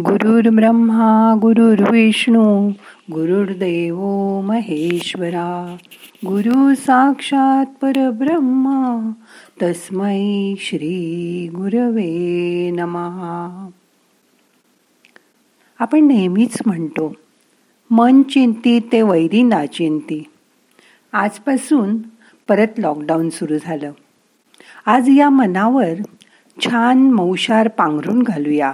गुरुर् ब्रह्मा गुरुर्विष्णू गुरुर्देव महेश्वरा. गुरु साक्षात परब्रह्मा तस्मै श्री गुरवे नमहा आपण नेहमीच म्हणतो मन चिंती ते वैरी नाचिंती आजपासून परत लॉकडाऊन सुरू झालं. आज या मनावर छान मौशार पांघरून घालूया.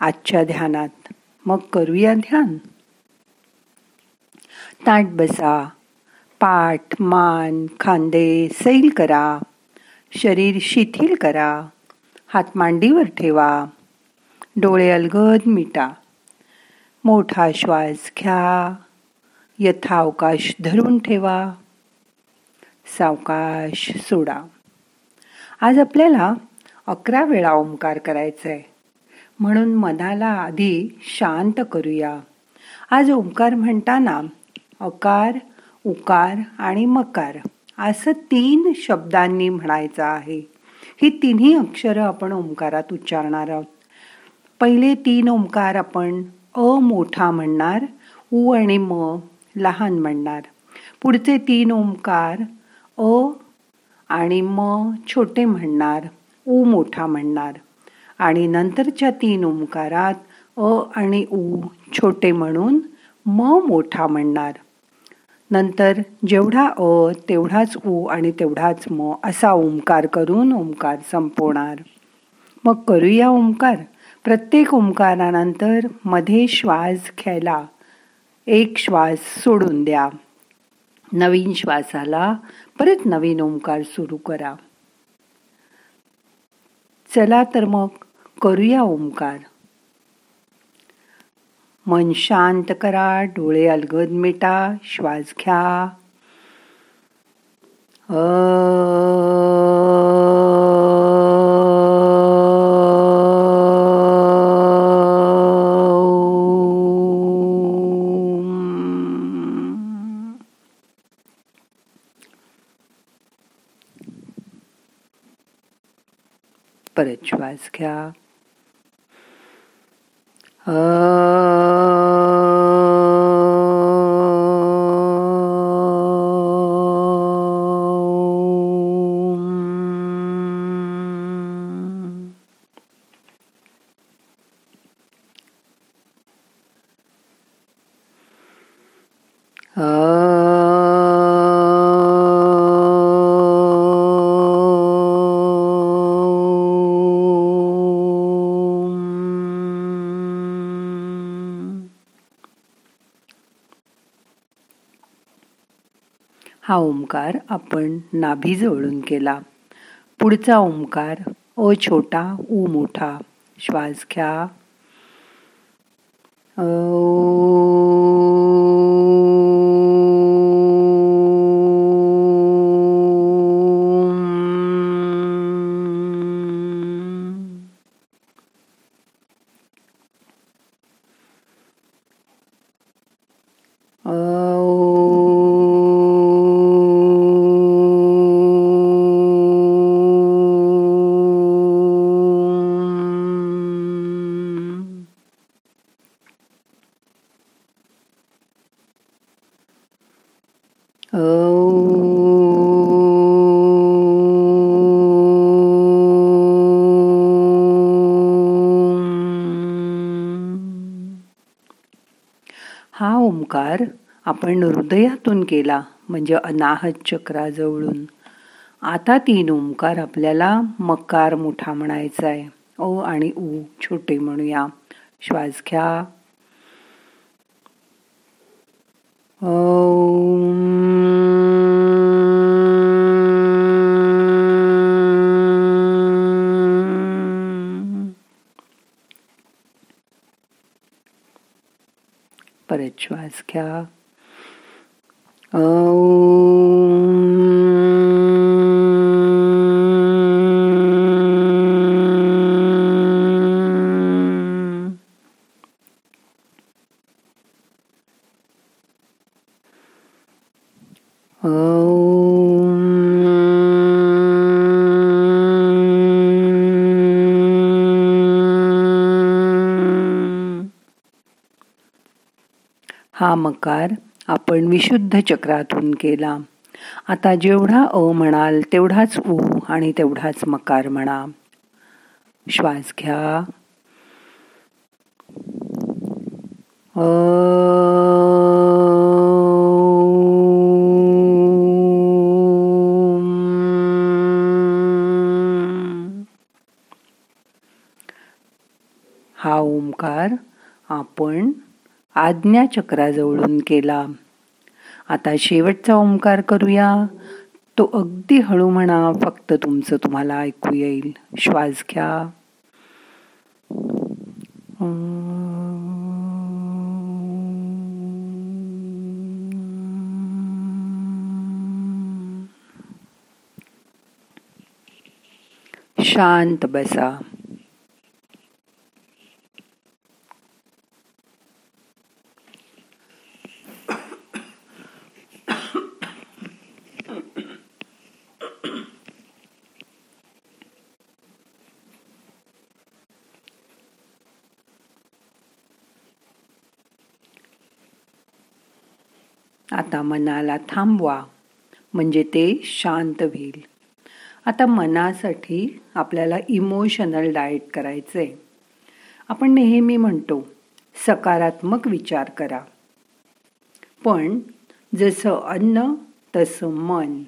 आजच्या ध्यानात. मग करूया ध्यान? ताट बसा पाठ मान खांदे सैल करा शरीर शिथिल करा हात मांडीवर ठेवा डोळे अलगद मिटा. मोठा श्वास घ्या यथावकाश धरून ठेवा सावकाश सोडा. आज आपल्याला अकरा वेळा ओंकार करायचा आहे म्हणून मनाला आधी शांत करूया. आज ओंकार म्हणताना अकार उकार आणि मकार असं तीन शब्दांनी म्हणायचं आहे. ही तिन्ही अक्षरं आपण ओंकारात उच्चारणार आहोत. पहिले तीन ओंकार आपण अ मोठा म्हणणार उ आणि म लहान म्हणणार. पुढचे तीन ओंकार अ आणि म छोटे म्हणणार उ मोठा म्हणणार. आणि नंतरच्या तीन ओंकारात अ आणि उ छोटे म्हणून म मोठा म्हणणार. नंतर जेवढा अ तेवढाच उ आणि तेवढाच म असा ओंकार करून ओंकार संपवणार. मग करूया ओंकार. प्रत्येक ओंकारानंतरमध्ये श्वास घ्यायला एक श्वास सोडून द्या. नवीन श्वासाला परत नवीन ओंकार सुरू करा. चला तर मग. करूया ओंकार. मन शांत करा डोळे अलगद मिटा श्वास घ्या. परत श्वास घ्या. Oh. हा ओंकार आपण नाभीजवळून केला. पुढचा ओंकार अ छोटा उ मोठा. श्वास घ्या. हा ओंकार आपण हृदयातून केला म्हणजे अनाहत चक्राजवळून. आता तीन ओंकार आपल्याला मकार मोठा म्हणायचा आहे ओ आणि ऊ छोटे म्हणूया. श्वास घ्या. पर श्वास घ्या Oh. हा मकार आपण विशुद्ध चक्रातून केला. आता जेवढा अ म्हणाल तेवढाच उ आणि तेवढाच मकार म्हणा. श्वास घ्या. हा ओंकार आपण आज्ञाचक्राजवळून केला. आता शेवटचा ओंकार करूया. तो अगदी हळू म्हणा फक्त तुमचं तुम्हाला ऐकू येईल. श्वास घ्या. शांत बसा. आता मनाला थांबवा म्हणजे ते शांत होईल. आता मनासाठी आपल्याला इमोशनल डाएट करायचंय. आपण नेहमी म्हणतो सकारात्मक विचार करा. पण जसं अन्न तसं मन.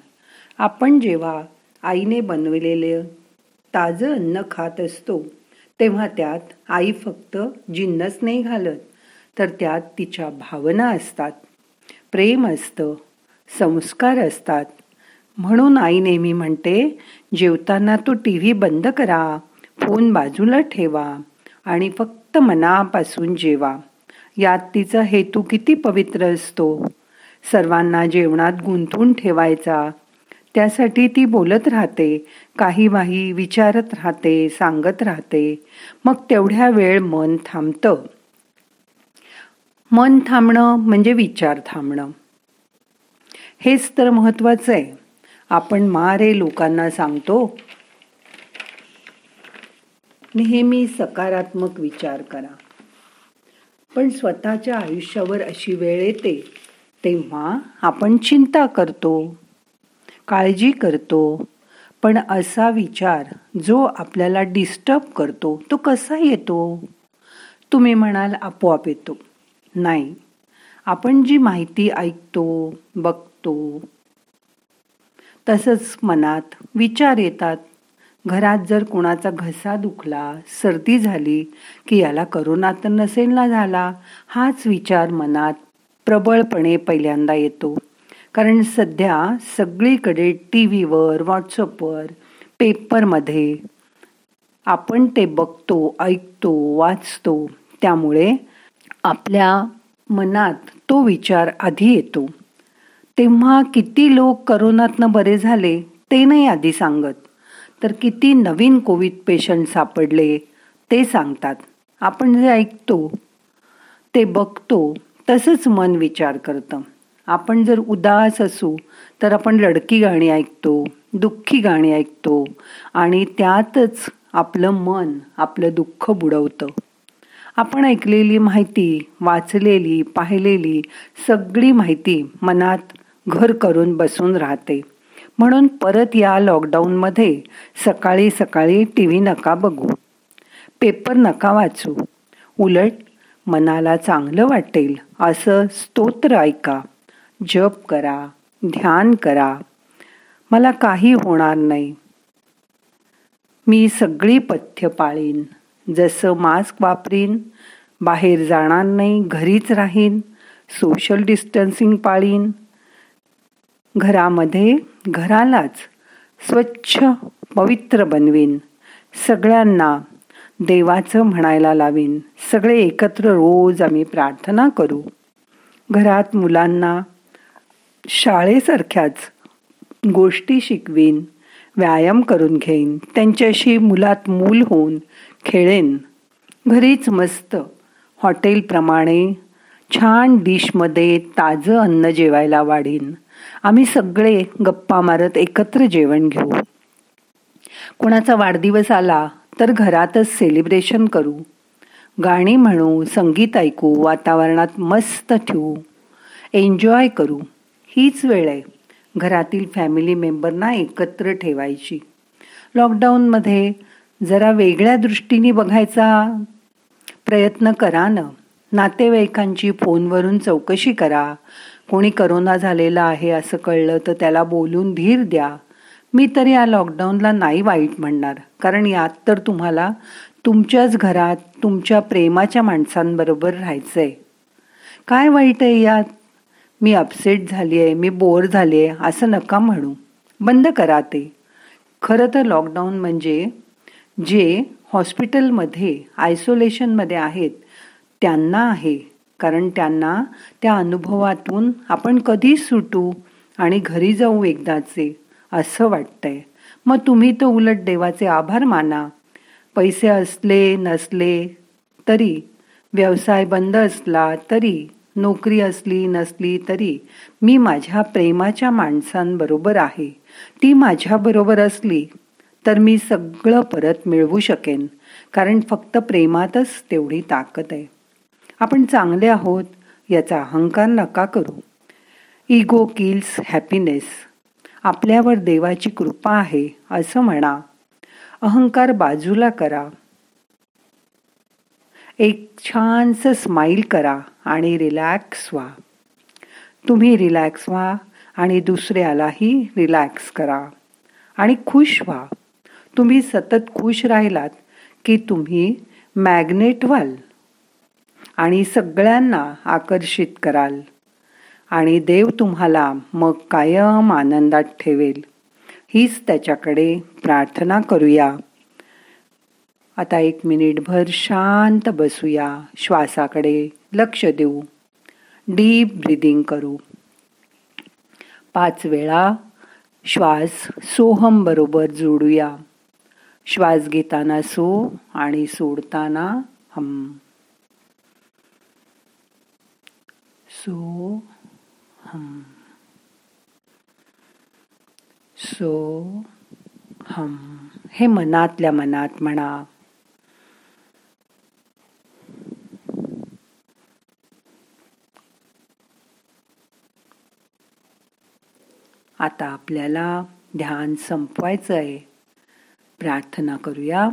आपण जेव्हा आईने बनवलेले ताजं अन्न खात असतो तेव्हा त्यात आई फक्त जिन्नस नाही घालत तर त्यात तिच्या भावना असतात. प्रेम असतं संस्कार असतात. म्हणून आई नेहमी म्हणते जेवताना तो टी व्ही बंद करा फोन बाजूला ठेवा आणि फक्त मनापासून जेवा. यात तिचा हेतू किती पवित्र असतो. सर्वांना जेवणात गुंतवून ठेवायचा. त्यासाठी ती बोलत राहते काही वाही विचारत राहते सांगत राहते. मग तेवढ्या वेळ मन थांबतं. मन थांबणं म्हणजे विचार थांबणं. हेच तर महत्वाचं आहे. आपण मारे लोकांना सांगतो नेहमी सकारात्मक विचार करा. पण स्वतःच्या आयुष्यावर अशी वेळ येते तेव्हा आपण चिंता करतो काळजी करतो पण असा विचार जो आपल्याला डिस्टर्ब करतो तो कसा येतो? तुम्ही म्हणाल आपोआप येतो. नाही. आपण जी माहिती ऐकतो बघतो तसंच मनात विचार येतात. घरात जर कोणाचा घसा दुखला सर्दी झाली की याला करोना तर नसेल ना झाला हाच विचार मनात प्रबळपणे पहिल्यांदा येतो. कारण सध्या सगळीकडे टी व्हीवर व्हॉट्सअपवर पेपरमध्ये आपण ते बघतो ऐकतो वाचतो. त्यामुळे आपल्या मनात तो विचार आधी येतो. तेव्हा किती लोक करोनातनं बरे झाले ते नाही आधी सांगत. तर किती नवीन कोविड पेशंट सापडले ते सांगतात. आपण जे ऐकतो ते बघतो तसंच मन विचार करतं. आपण जर उदास असू तर आपण लडकी गाणी ऐकतो दुःखी गाणी ऐकतो आणि त्यातच आपलं मन आपलं दुःख बुडवतं. आपण ऐकलेली माहिती वाचलेली पाहिलेली सगळी माहिती मनात घर करून बसून राहते. म्हणून परत या लॉकडाऊनमध्ये सकाळी सकाळी टी व्ही नका बघू. पेपर नका वाचू. उलट मनाला चांगलं वाटेल असं स्तोत्र ऐका. जप करा ध्यान करा. मला काही होणार नाही. मी सगळी पथ्य पाळीन. जसं मास्क वापरीन बाहेर जाणार नाही घरीच राहीन सोशल डिस्टन्सिंग पाळीन. घरामध्ये घरालाच स्वच्छ पवित्र बनवीन. सगळ्यांना देवाचं म्हणायला लावीन. सगळे एकत्र रोज आम्ही प्रार्थना करू. घरात मुलांना शाळेसारख्याच गोष्टी शिकवीन. व्यायाम करून घेईन. त्यांच्याशी मुलात मूल होऊन खेळेन. घरीच मस्त. हॉटेलप्रमाणे छान डिशमध्ये ताजं अन्न जेवायला वाढीन. आम्ही सगळे गप्पा मारत एकत्र जेवण घेऊ. कोणाचा वाढदिवस आला तर घरातच सेलिब्रेशन करू. गाणी म्हणू संगीत ऐकू वातावरणात मस्त ठेवू. एन्जॉय करू. हीच वेळ आहे. घरातील फॅमिली मेंबरना एकत्र ठेवायची. लॉकडाऊनमध्ये जरा वेगळ्या दृष्टीने बघायचा प्रयत्न करा ना. नातेवाईकांची फोनवरून चौकशी करा. कोणी करोना झालेला आहे असं कळलं तर त्याला बोलून धीर द्या. मी तर या लॉकडाऊनला नाही वाईट म्हणणार. कारण यात तर तुम्हाला तुमच्याच घरात तुमच्या प्रेमाच्या माणसांबरोबर राहायचंय. काय वाईट आहे यात? मी अपसेट झाली आहे मी बोर झाली आहे असं नका म्हणू. बंद करा ते. खरं तर लॉकडाऊन म्हणजे जे हॉस्पिटलमध्ये आयसोलेशनमध्ये आहेत त्यांना आहे. कारण त्यांना त्या अनुभवातून आपण कधी सुटू आणि घरी जाऊ एकदाचे असं वाटतंय. मग तुम्ही तर उलट देवाचे आभार माना. पैसे असले नसले तरी. व्यवसाय बंद असला तरी. नोकरी असली नसली तरी मी माझ्या प्रेमाच्या माणसांबरोबर आहे. ती माझ्याबरोबर असली तर मी सगळं परत मिळवू शकेन कारण फक्त प्रेमातच तेवढी ताकद आहे. आपण चांगले आहोत याचा अहंकार नका करू. इगो किल्स हॅपीनेस आपल्यावर देवाची कृपा आहे असं म्हणा. अहंकार बाजूला करा. एक छानसं स्माईल करा आणि रिलॅक्स व्हा. तुम्ही रिलॅक्स व्हा आणि दुसऱ्यालाही रिलॅक्स करा. आणि खुश व्हा. तुम्ही सतत खुश राहिलात की तुम्ही मॅग्नेट व्हाल. आणि सगळ्यांना आकर्षित कराल. आणि देव तुम्हाला मग कायम आनंदात ठेवेल. हीच त्याच्याकडे प्रार्थना करूया. आता एक मिनिटभर शांत बसूया श्वासाकडे लक्ष देऊ. डीप ब्रिदिंग करू. पाच वेळा श्वास सोहम बरोबर जोडूया. श्वास घेताना सो आणि सोडताना हम. सो हम. सो हम. हे मनातल्या मनात म्हणा. आता आपल्याला ध्यान संपवायचं आहे प्रार्थना करूया.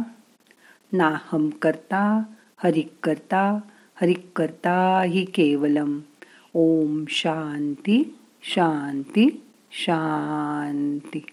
नाहम करता हरिक करता हरिक करता हि केवलम. ओम शांती शांती शांती.